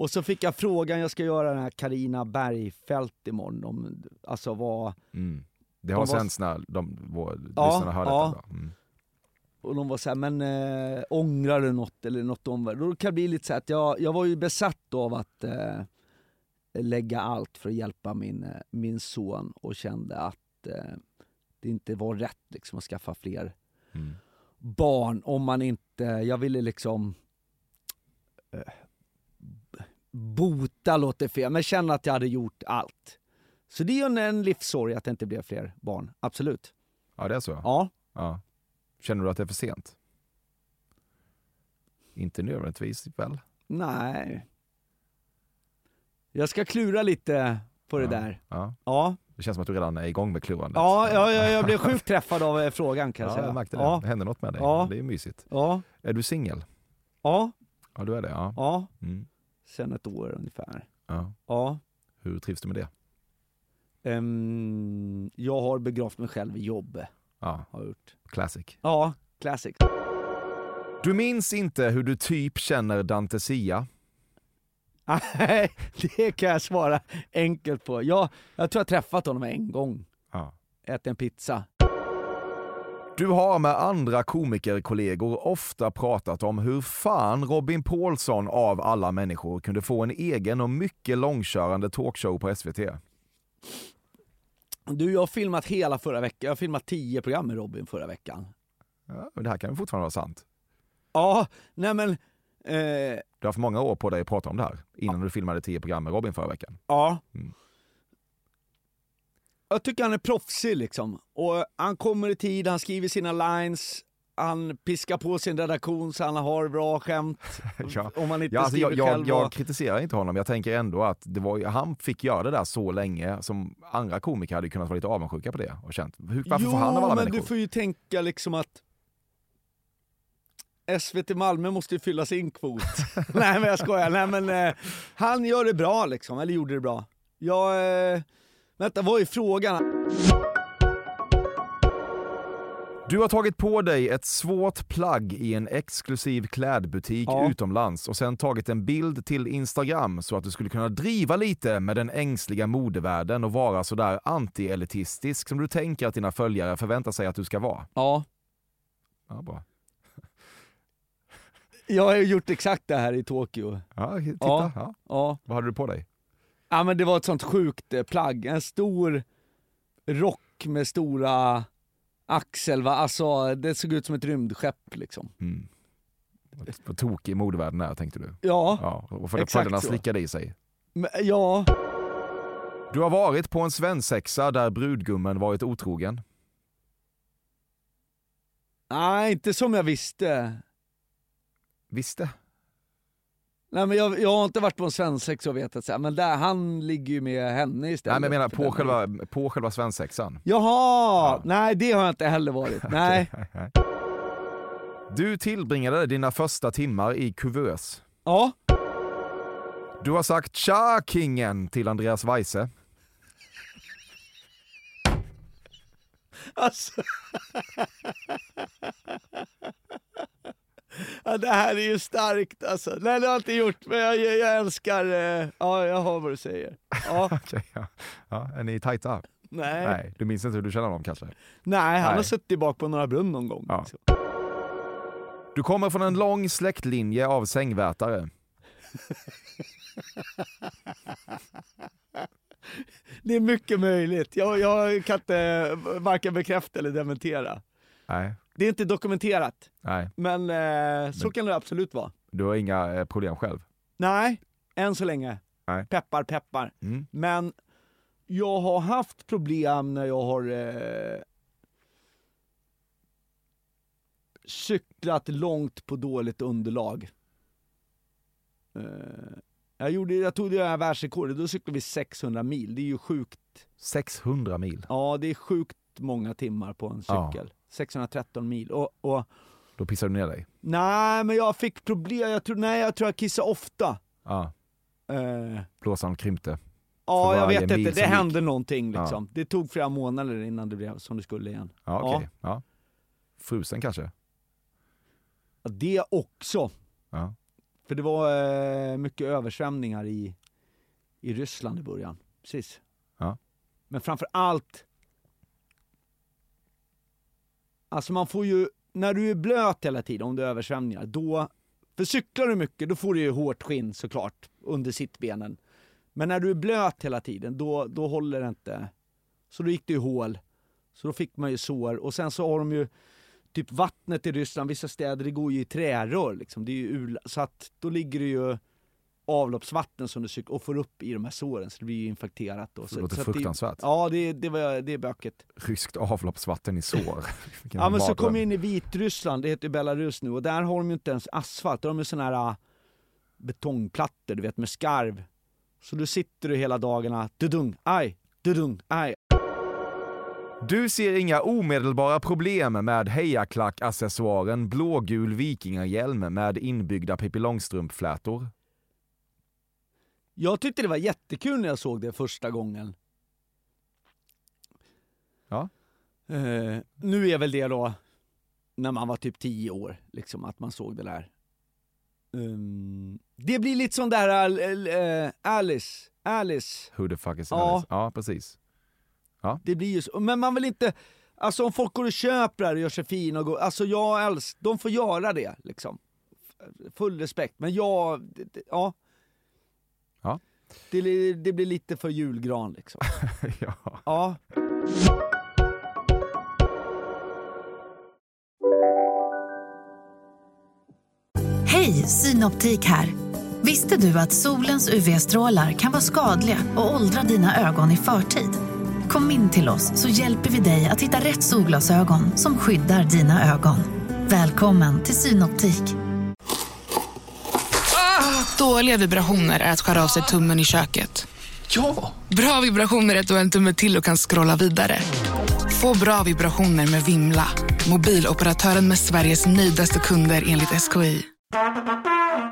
Och så fick jag frågan, jag ska göra den här Karina Bergfeldt imorgon, om, alltså vad, Mm. Det har De var- sänts när de, vår, Ja, lyssnarna hör ja. detta. Mm. och de var såhär, men äh, ångrar du något eller något om Då kan det bli lite så att jag, jag var ju besatt av att eh, lägga allt för att hjälpa min, eh, min son och kände att eh, det inte var rätt liksom att skaffa fler Mm. barn om man inte, jag ville liksom bota låter fel, men känna att jag hade gjort allt. Så det är ju en, livssorg att det inte blev fler barn, absolut. Ja, det är så? Ja. Ja. Känner du att det är för sent? Inte nödvändigtvis väl? Nej. Jag ska klura lite på det Ja. där. Ja. Ja, Det känns som att du redan är igång med klurandet. ja, ja, ja jag blev sjukt träffad av eh, frågan kan jag Ja, säga. jag märkte det. Ja, Det hände något med dig. Ja. Det är mysigt. ja, Är du singel? ja, Ja, du är det. Ja. ja. Mm. Sen ett år ungefär. ja. Ja. Hur trivs du med det? Ehm, jag har begravt mig själv i jobb, Ja, har gjort. classic. Ja, Classic. Du minns inte hur du typ känner Dante Sia? Nej, det kan jag svara enkelt på. Jag, jag tror jag träffat honom en gång. Ja. Ätit en pizza. Du har med andra komikerkollegor ofta pratat om hur fan Robin Paulsson av alla människor kunde få en egen och mycket långkörande talkshow på SVT. Du, jag har filmat hela förra veckan. Jag har filmat tio program med Robin förra veckan. Ja, men det här kan ju fortfarande vara sant. Ja, nej men... Eh, Du har haft många år på dig att prata om det här innan du filmade tio program med Robin förra veckan. ja. Mm. Jag tycker han är proffsig liksom. Och han kommer i tid, han skriver sina lines, han piskar på sin redaktion så han har bra skämt. Ja. Om han inte Ja, alltså jag, jag, jag kritiserar inte honom, jag tänker ändå att det var, han fick göra det där så länge som andra komiker hade kunnat vara lite avundsjuka på det och känt, hur, varför jo, får han av alla men människor? du får ju tänka liksom att SVT Malmö måste ju fylla sin kvot. Nej men jag skojar, nej men eh, han gör det bra liksom, eller gjorde det bra. Jag, eh, vänta vad är frågan? Du har tagit på dig ett svårt plagg i en exklusiv klädbutik Ja. utomlands och sen tagit en bild till Instagram så att du skulle kunna driva lite med den ängsliga modevärlden och vara sådär anti-elitistisk som du tänker att dina följare förväntar sig att du ska vara. Ja, Ja, bra. jag har gjort exakt det här i Tokyo. Ja, titta. Ja. Ja. Ja. Vad hade du på dig? Ja men det var ett sånt sjukt eh, plagg, en stor rock med stora axel, va? alltså det såg ut som ett rymdskepp liksom. Mm. Vad tokig modevärlden är, tänkte du. Ja, Ja, och för att följderna slickade i sig. men, ja, Du har varit på en svensexa där brudgummen varit otrogen. nej inte som jag visste. Visste? Nej men jag, jag har inte varit på en svensexa och vetat så här, men där, han ligger ju med henne istället. Nej men jag menar på själva, på själva svensexan. Jaha! Nej det har jag inte heller varit. Nej. Du tillbringade dina första timmar i kuvös. Ja. Du har sagt tja kingen till Andreas Weise. Alltså. ja, det här är ju starkt alltså. Nej det har jag inte gjort, men jag, jag, älskar, eh, ja jag hör vad du säger. Ja, Okej, ja. ja. Är ni tajta? nej. nej. Nej, du minns inte hur du känner honom kanske? han har Nej. suttit bak på Norra Brunn någon gång. Ja. Så. Du kommer från en lång släktlinje av sängvätare. Det är mycket möjligt. Jag, jag kan inte varken bekräfta eller dementera. Nej, Det är inte dokumenterat, nej. men eh, så kan det absolut vara. Du har inga eh, problem själv? Nej, än så länge. Nej. Peppar peppar. Mm. Men jag har haft problem när jag har eh, cyklat långt på dåligt underlag. Eh, jag, gjorde, jag tog det här världsrekordet, då cyklade vi 600 mil. Det är ju sjukt. 600 mil. Ja, det är sjukt många timmar på en Ja. cykel. 613 mil. Och, och, Då pissar du ner dig? nej, men jag fick problem. Jag tror, nej, jag tror jag kissade ofta. Ja. Eh, Blåsan krympte. Ja, jag vet inte. Det som gick. hände någonting Ja. liksom. Det tog flera månader innan det blev som det skulle igen. Ja, okej. Ja. Frusen kanske? Ja, det också. Ja. För det var eh, mycket översvämningar i, i Ryssland i början. Precis. Ja. Men framför allt, alltså man får ju, när du är blöt hela tiden, om det är översvämningar, då, för cyklar du mycket, då får du ju hårt skinn såklart, under sittbenen. Men när du är blöt hela tiden, då, då håller det inte. Så då gick det ju hål. Så då fick man ju sår. Och sen så har de ju typ vattnet i Ryssland, vissa städer, det går ju i trärör liksom. Det är ju ula, så att då ligger det ju avloppsvatten som du cyklar och får upp i de här såren så det blir ju infekterat då. Det Så, låter så att det, fruktansvärt. Ja, det, det, var, det är böket. Ryskt avloppsvatten i sår. Ja men så kom jag in i Vitryssland, det heter ju Belarus nu, och där har de ju inte ens asfalt, där har de ju såna här äh, betongplattor, du vet med skarv. Så då sitter du hela dagarna, dudung, aj, dudung, aj. Du ser inga omedelbara problem med hejaklack-accessoaren blågul vikingahjälm med inbyggda Pippi Långstrump-flätor. Jag tyckte det var jättekul när jag såg det första gången. Ja. Eh, nu är väl det då när man var typ 10 år, liksom att man såg det där. Ehm, det blir lite sån där äh, Alice, Alice. Who the fuck is Ja. Alice? Ja, precis. Det blir ju så. Men man vill inte, alltså om folk går och köper det här och gör sig fina och går, alltså jag älskar, de får göra det liksom. Full respekt, men jag, ja. Ja. Det, det blir lite för julgran liksom. ja. Ja. Hej, Synoptik här. Visste du att solens UV-strålar kan vara skadliga och åldra dina ögon i förtid? Kom in till oss så hjälper vi dig att hitta rätt solglasögon som skyddar dina ögon. Välkommen till Synoptik. Dåliga vibrationer är att skära av sig tummen i köket. Ja! Bra vibrationer är att du har en tumme till och kan scrolla vidare. Få bra vibrationer med Vimla. Mobiloperatören med Sveriges nöjdaste kunder enligt SKI.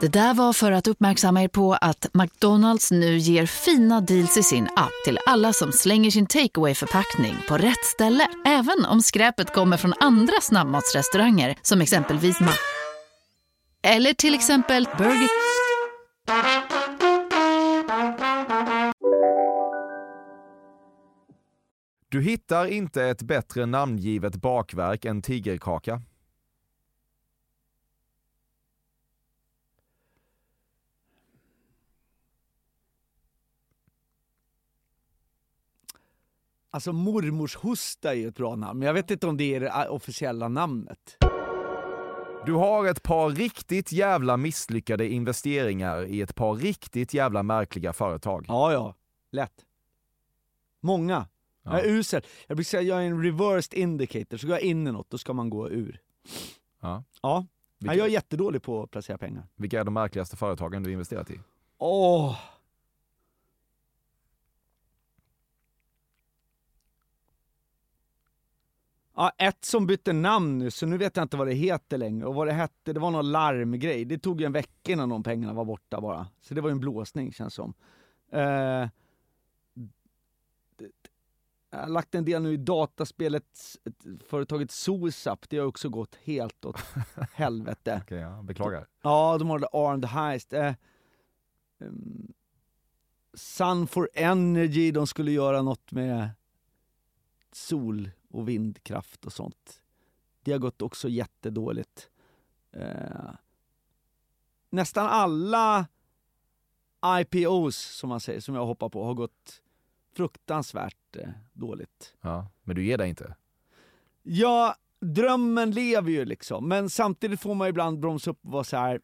Det där var för att uppmärksamma er på att McDonalds nu ger fina deals i sin app till alla som slänger sin takeaway förpackning på rätt ställe. Även om skräpet kommer från andra snabbmatsrestauranger som exempelvis Ma... Eller till exempel Burger... Du hittar inte ett bättre namngivet bakverk än tigerkaka. Alltså mormors hosta är ju ett bra namn, men jag vet inte om det är det officiella namnet. Du har ett par riktigt jävla misslyckade investeringar i ett par riktigt jävla märkliga företag. Ja, ja. Lätt. Många. Jag är usel. Jag brukar säga att jag är en reversed indicator, så går jag in i något, då ska man gå ur. Ja. Ja. Vilka- Jag är jättedålig på att placera pengar. Vilka är de märkligaste företagen du investerat i? Åh! Ja, ett som bytte namn nu, så nu vet jag inte vad det heter längre. Och vad det hette, det var någon larmgrej. Det tog ju en vecka innan de pengarna var borta bara. Så det var ju en blåsning känns som. Eh, jag har lagt en del nu i dataspelet, företaget Sosap. Det har också gått helt åt helvete. Okej, ja, beklagar. Ja, de har det Armed Heist. Eh, um, Sun for Energy, de skulle göra något med sol och vindkraft och sånt. Det har gått också jättedåligt. Eh, nästan alla IPOs, som man säger, som jag hoppar på, har gått fruktansvärt eh, dåligt. Ja, men du ger dig inte? Ja, drömmen lever ju liksom, men samtidigt får man ibland bromsa upp och vara så här.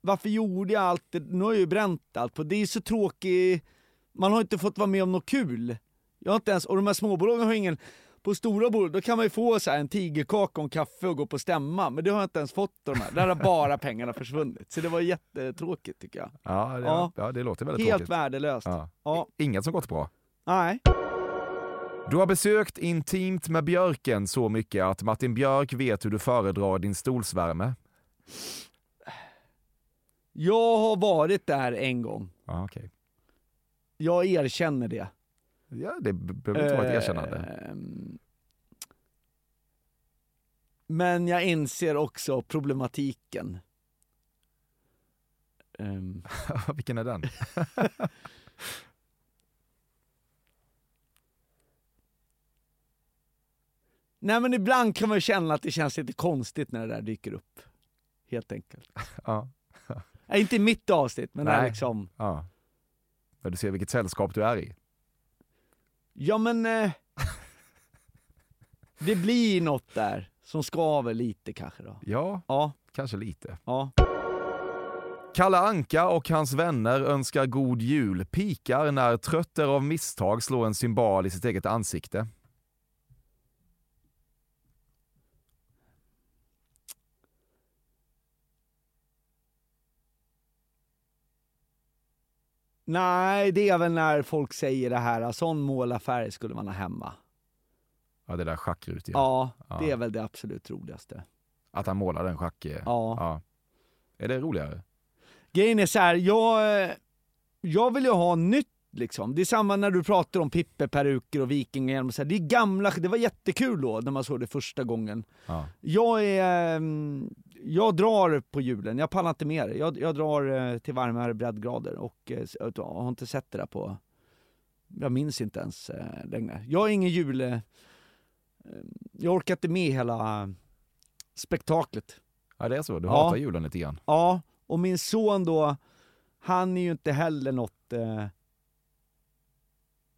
varför gjorde jag allt det? Nu har jag ju bränt allt på det är så tråkigt, man har inte fått vara med om något kul. Jag har inte ens, och de här småbolagen har ingen, på stora bolag då kan man ju få så här en tigerkaka och en kaffe och gå på stämma, men det har jag inte ens fått av de här. Där har bara pengarna försvunnit. Så det var jättetråkigt tycker jag. Ja, det, Ja. ja. det låter väldigt Helt tråkigt. värdelöst. Ja. Ja. Inget som gått bra. Nej. Du har besökt intimt med björken så mycket att Martin Björk vet hur du föredrar din stolsvärme. Jag har varit där en gång. Ja, okej. Jag erkänner det. Ja, det be- behöver inte vara ett erkännande. Ehm, Men jag inser också problematiken. Ehm, Vilken är den? Nej men ibland kan man känna att det känns lite konstigt när det där dyker upp. Helt enkelt. Ja. Nej, inte i mitt avsnitt, men Nej. liksom... ja. Men du ser vilket sällskap du är i. Ja men... Eh, det blir något där som skaver lite kanske då. Ja, Ja, kanske lite. ja. Kalle Anka och hans vänner önskar god jul, pikar när trötter av misstag slår en symbol i sitt eget ansikte. Nej, det är väl när folk säger det här, sån målarfärg skulle man ha hemma. Ja, det där schackrutiga. Ja, Ja. det är väl det absolut roligaste. Att han målar den schack... Ja. ja. Är det roligare? Grejen är så här, jag, eh, jag vill ju ha nytt liksom. Det är samma när du pratar om Pippi-peruker och vikingahjälm. Det är gamla, det var jättekul då när man såg det första gången. Ja. Jag är, ehm, jag drar på julen, jag pallar inte mer. Jag, jag drar eh, till varmare breddgrader och eh, jag har inte sett det där på, jag minns inte ens eh, längre. Jag är ingen jul, jag orkar inte med hela spektaklet. ja, det är så. Du Ja. hatar julen lite grann. Ja, och min son då, han är ju inte heller något... Eh,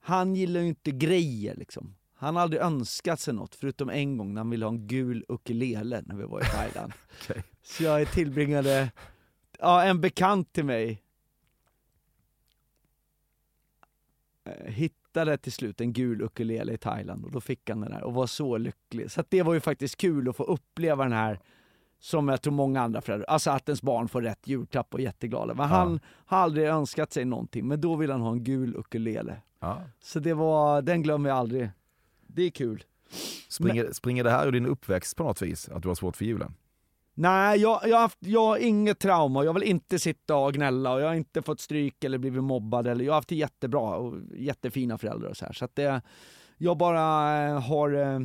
han gillar ju inte grejer liksom. Han har aldrig önskat sig något, förutom en gång när han ville ha en gul ukulele när vi var i Thailand. Okej. Så jag tillbringade, ja en bekant till mig eh, hittade till slut en gul ukulele i Thailand och då fick han den där och var så lycklig. Så det var ju faktiskt kul att få uppleva den här som jag tror många andra föräldrar, alltså att ens barn får rätt julklapp och är jätteglada. Men han har aldrig önskat sig någonting, men då vill han ha en gul ukulele. Ja. Så det var, den glömmer jag aldrig. Det är kul. Springer, springer det här ur din uppväxt på något vis? Att du har svårt för julen? Nej, jag, jag, har haft, jag har inget trauma. Jag vill inte sitta och gnälla och jag har inte fått stryk eller blivit mobbad. Eller, jag har haft jättebra och jättefina föräldrar och så här. Så att det, jag bara eh, har... eh,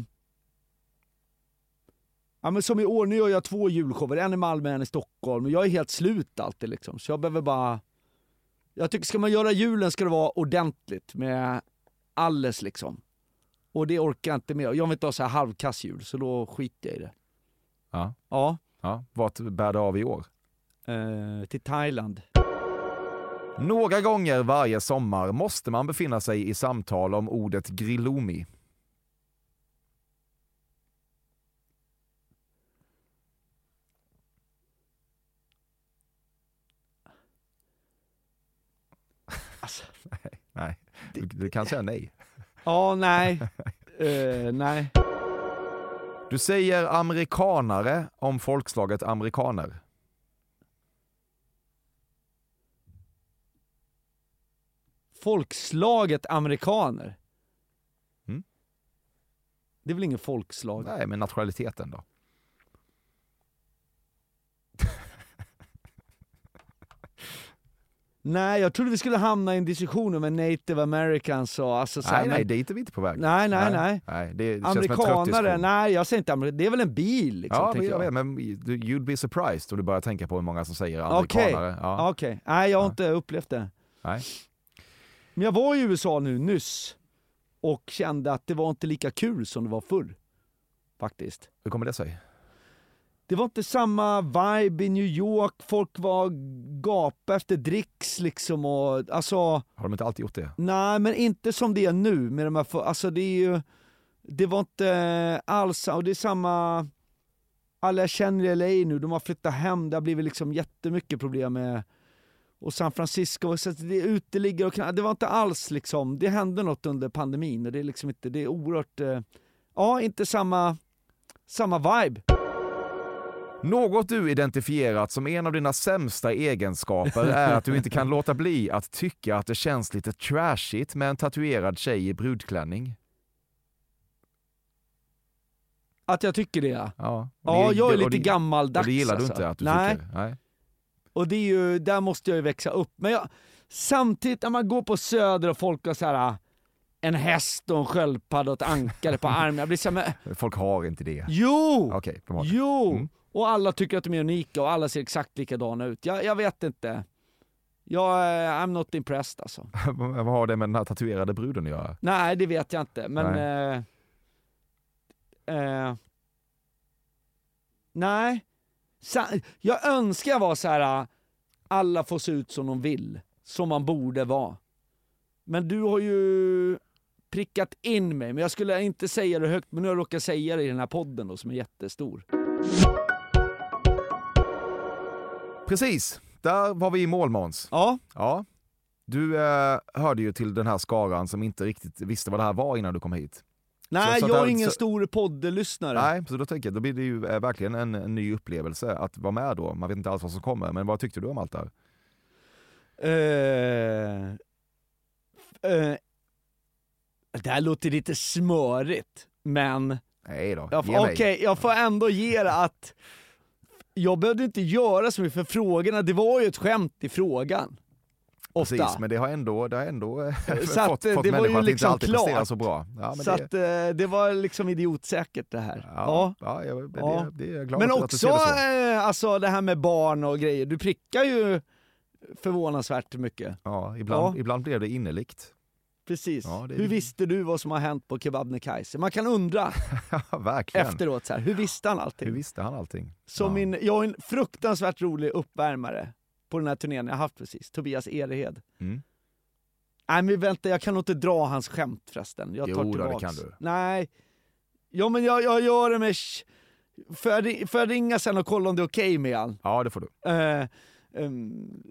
Ja men som i år, nu gör jag två julshower, en i Malmö och en i Stockholm. Jag är helt slut alltid liksom. Så jag behöver bara... Jag tycker ska man göra julen ska det vara ordentligt med alles liksom. Och det orkar jag inte med. Jag vill inte ha så här halvkass jul, så då skiter jag i det. Ja. Ja. ja. Vart bär det av i år? Eh, till Thailand. Några gånger varje sommar måste man befinna sig i samtal om ordet grillomi. nej. Du, du kan säga nej. Ja, nej. Eh, nej. Du säger amerikanare om folkslaget amerikaner. Folkslaget amerikaner. Mm. Det är väl ingen folkslag? Nej, men nationaliteten då? Nej, jag trodde vi skulle hamna i en diskussion med native americans och alltså så här, Nej, nej, men- dit är vi inte på väg. Nej, nej, nej. nej det känns en Amerikanare, nej jag säger inte amerikanare, det är väl en bil liksom, Ja, men jag vet, men you'd be surprised om du börjar tänka på hur många som säger Okej, amerikanare. Ja. okej. Nej jag har inte upplevt det. Nej. Men jag var i USA nu nyss och kände att det var inte lika kul som det var förr. Faktiskt. Hur kommer det sig? Det var inte samma vibe i New York, folk var gapa efter dricks liksom och alltså Har de inte alltid gjort det? Nej, men inte som det är nu med de här, alltså det är ju, det var inte alls, och det är samma, alla jag känner i LA nu, de har flyttat hem, det har blivit liksom jättemycket problem med, och San Francisco, så det är uteliggare och det var inte alls liksom, det hände något under pandemin och det är liksom inte, det är oerhört, eh, ja inte samma, samma vibe. Något du identifierat som en av dina sämsta egenskaper är att du inte kan låta bli att tycka att det känns lite trashigt med en tatuerad tjej i brudklänning. Att jag tycker det ja. Ja, Ja, det- jag är lite det- gammaldags Och det gillar du alltså. inte att du Nej. tycker? Nej. Och det är ju, där måste jag ju växa upp. Men jag, samtidigt när man går på söder och folk har så här en häst och en sköldpadda och ett ankare på armen. Jag blir så här, men, Folk har inte det. jo! Okej, de har det. Jo! Mm. Och alla tycker att de är unika och alla ser exakt likadana ut. Jag, jag vet inte. Jag, eh, I'm not impressed alltså. Vad har det med den här tatuerade bruden att göra? Nej, det vet jag inte, men... Nej. Eh, eh, nej. Jag önskar jag var så här. eh, alla får se ut som de vill. Som man borde vara. Men du har ju prickat in mig, men jag skulle inte säga det högt, men nu har jag råkat säga det i den här podden då, som är jättestor. Precis, där var vi i mål Måns. Ja. Ja. Du eh, hörde ju till den här skaran som inte riktigt visste vad det här var innan du kom hit. Nej, Så- så jag är där- ingen så- stor poddlyssnare. Nej, så då tänker jag, då blir det ju eh, verkligen en, en ny upplevelse att vara med då. Man vet inte alls vad som kommer, men vad tyckte du om allt det här? Eh, det här låter lite smörigt, men Nej då, Okej, mig. jag får ändå ge det att jag behövde inte göra så mycket för frågorna, det var ju ett skämt i frågan. Ofta. Precis, men det har ändå, det har ändå eh, Så fått, eh, fått det ju människor att inte liksom alltid prestera så bra. Ja, så det, att eh, det var liksom idiotsäkert det här. ja, ja. jag- det, Ja. det, är jag glad Men att, att du också det så. alltså det här med barn och grejer, du prickar ju förvånansvärt mycket. Ja, ibland, Ja. ibland blev det innerligt. Precis. Ja, är- Hur visste du vad som har hänt på Kebabnekaise? Man kan undra verkligen. efteråt, så här, hur visste han allting? Hur visste han allting? Så ja. min, jag har en fruktansvärt rolig uppvärmare på den här turnén jag haft precis, Tobias Erehed. Mm. Nej men vänta, jag kan nog inte dra hans skämt förresten. Jag tar Jo då, det tillbaks. kan du. Nej. Ja men jag, jag gör det med... Får jag, ri- får jag ringa sen och kolla om det är okej med han? Ja, det får du. Uh, um,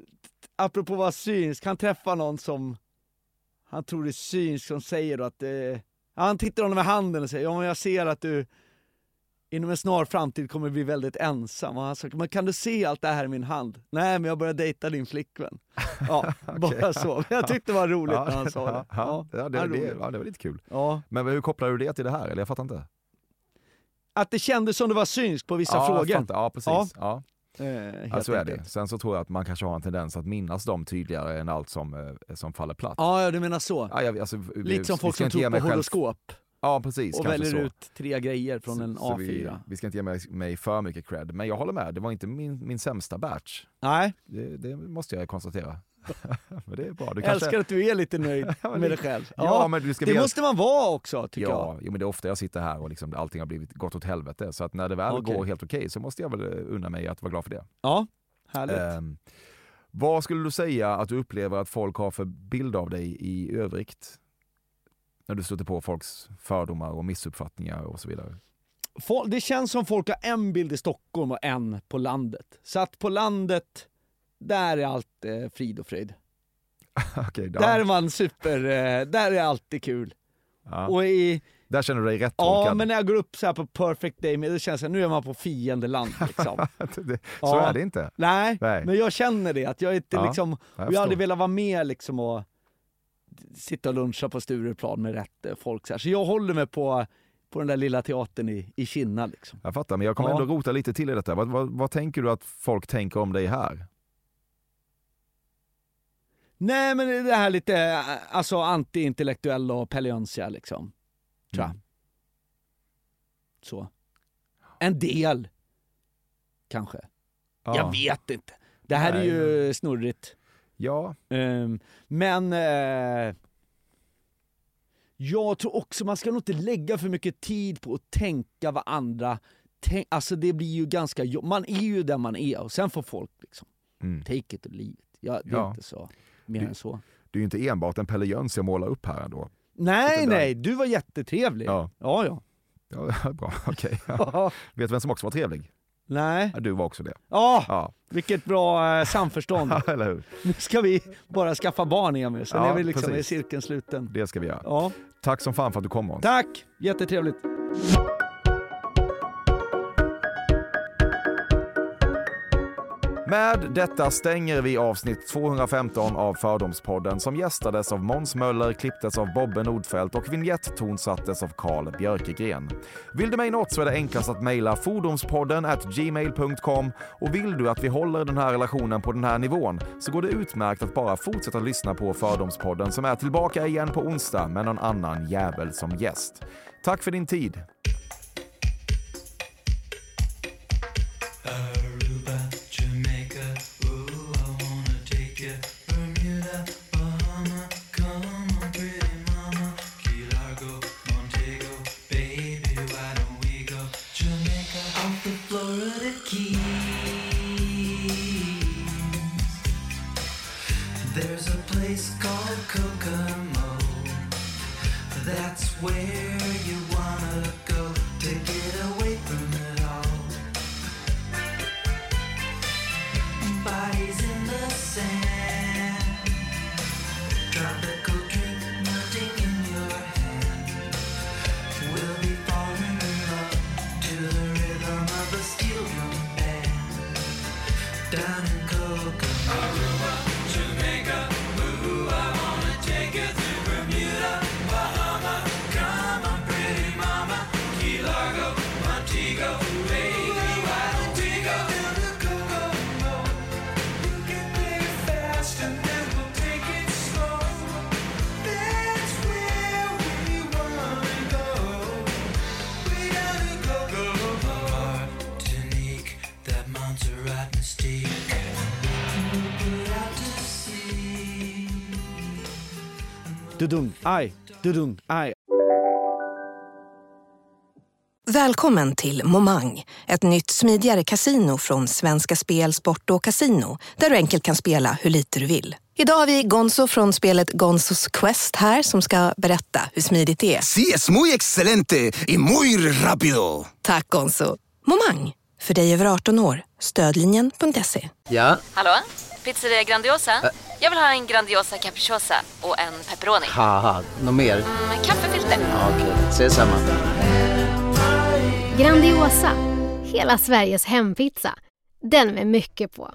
apropå att vara synsk, han träffar någon som han tror är synsk som säger då att... eh, han tittar honom i handen och säger ja men jag ser att du inom en snar framtid kommer bli väldigt ensam. Och han sa, men kan du se allt det här i min hand? Nej men jag börjar dejta din flickvän. Ja, bara så. Men jag tyckte det var roligt när han sa det. Ja, ja, det, det, ja, det var lite kul. Ja. Men hur kopplar du det till det här? Eller jag fattar inte. Att det kändes som det var synsk på vissa ja, frågor. Ja, precis. Ja. Eh, Ja, så är det. Sen så tror jag att man kanske har en tendens att minnas dem tydligare än allt som, eh, som faller platt. Ja, du menar så. Ja, jag, alltså, Lite som folk som tror på horoskop Ja, precis. och väljer så. ut tre grejer från en Så A4. vi, vi ska inte ge mig, mig för mycket cred, men jag håller med. Det var inte min, min sämsta batch. Nej. Det, det måste jag konstatera. men det är bra. Du Jag kanske... älskar att du är lite nöjd Ja, med dig själv. Ja, men du ska det veta- måste man vara också, tycker Ja, jag. jo, men det är ofta jag sitter här och liksom allting har blivit gått åt helvete. Så att när det väl Okej. går helt okej så måste jag väl eh, unna mig att vara glad för det. Ja, härligt. Ehm, vad skulle du säga att du upplever att folk har för bild av dig i övrigt? När du stöter på folks fördomar och missuppfattningar och så vidare. Det känns som folk har en bild i Stockholm och en på landet. Så att på landet, där är allt eh, frid och fröjd. Ja. Där är man super, eh, där är alltid kul. Ja. Och i, Där känner du dig rätt ja tolkad. men när jag går upp så på perfect day, det känns som nu är man på fiendeland liksom. det, så Ja. är det inte. Nej, Nej. men jag känner det, att jag inte Ja, liksom, jag jag hade velat vara med liksom och sitta och luncha på Stureplan med rätt eh, folk så här. Så jag håller mig på, på den där lilla teatern i, i Kinna liksom. Jag fattar, men jag kommer Ja. ändå rota lite till i detta. Vad, vad, vad tänker du att folk tänker om dig här? Nej men det här lite, alltså anti-intellektuella och pelleönsiga liksom. Tror jag. Mm. Så. En del. Kanske. Ja. Jag vet inte. Det här är Nej, ju snurrigt. Ja, Ehm, men eh, jag tror också man ska nog inte lägga för mycket tid på att tänka vad andra tänk, Alltså det blir ju ganska. Man är ju där man är och sen får folk liksom mm. take it leave it. Ja, det är Ja. inte så mer Du- än så. det är ju inte enbart en Pelle Jöns jag målar upp här ändå. Nej, nej, du var jättetrevlig. Ja. ja. ja. Ja, bra, okej. Ja. Vet du vem som också var trevlig? nej. Ja, du var också det. Ja, Ja, vilket bra eh, samförstånd. eller hur? nu ska vi bara skaffa barn Emil, sen Ja, är vi liksom precis. i cirkeln sluten. Det ska vi göra. Ja, Tack som fan för att du kom Måns. tack! Jättetrevligt. Med detta stänger vi avsnitt 215 av Fördomspodden som gästades av Måns Möller, klipptes av Bobbe Nordfeldt och vignetttonsattes av Karl Björkegren. Vill du mig något så är det enklast att mejla fordomspodden at gmail.com och vill du att vi håller den här relationen på den här nivån så går det utmärkt att bara fortsätta lyssna på Fördomspodden som är tillbaka igen på onsdag med någon annan jävel som gäst. Tack för din tid. Dudung, aj, dudung, aj. Välkommen till Momang, ett nytt smidigare casino från Svenska Spel, Sport och Casino där du enkelt kan spela hur lite du vill. Idag har vi Gonzo från spelet Gonzos Quest här som ska berätta hur smidigt det är. Sí, es muy excelente y muy rápido. Tack Gonzo. Momang, för dig över 18 år. Stödlinjen.se. Ja, Hallå? Pizzeria Grandiosa? Jag vill ha en Grandiosa capriciosa och en pepperoni. haha, något mer? Med kaffefilter. Ja, Okej, ses samma. Grandiosa, hela Sveriges hempizza. Den med mycket på.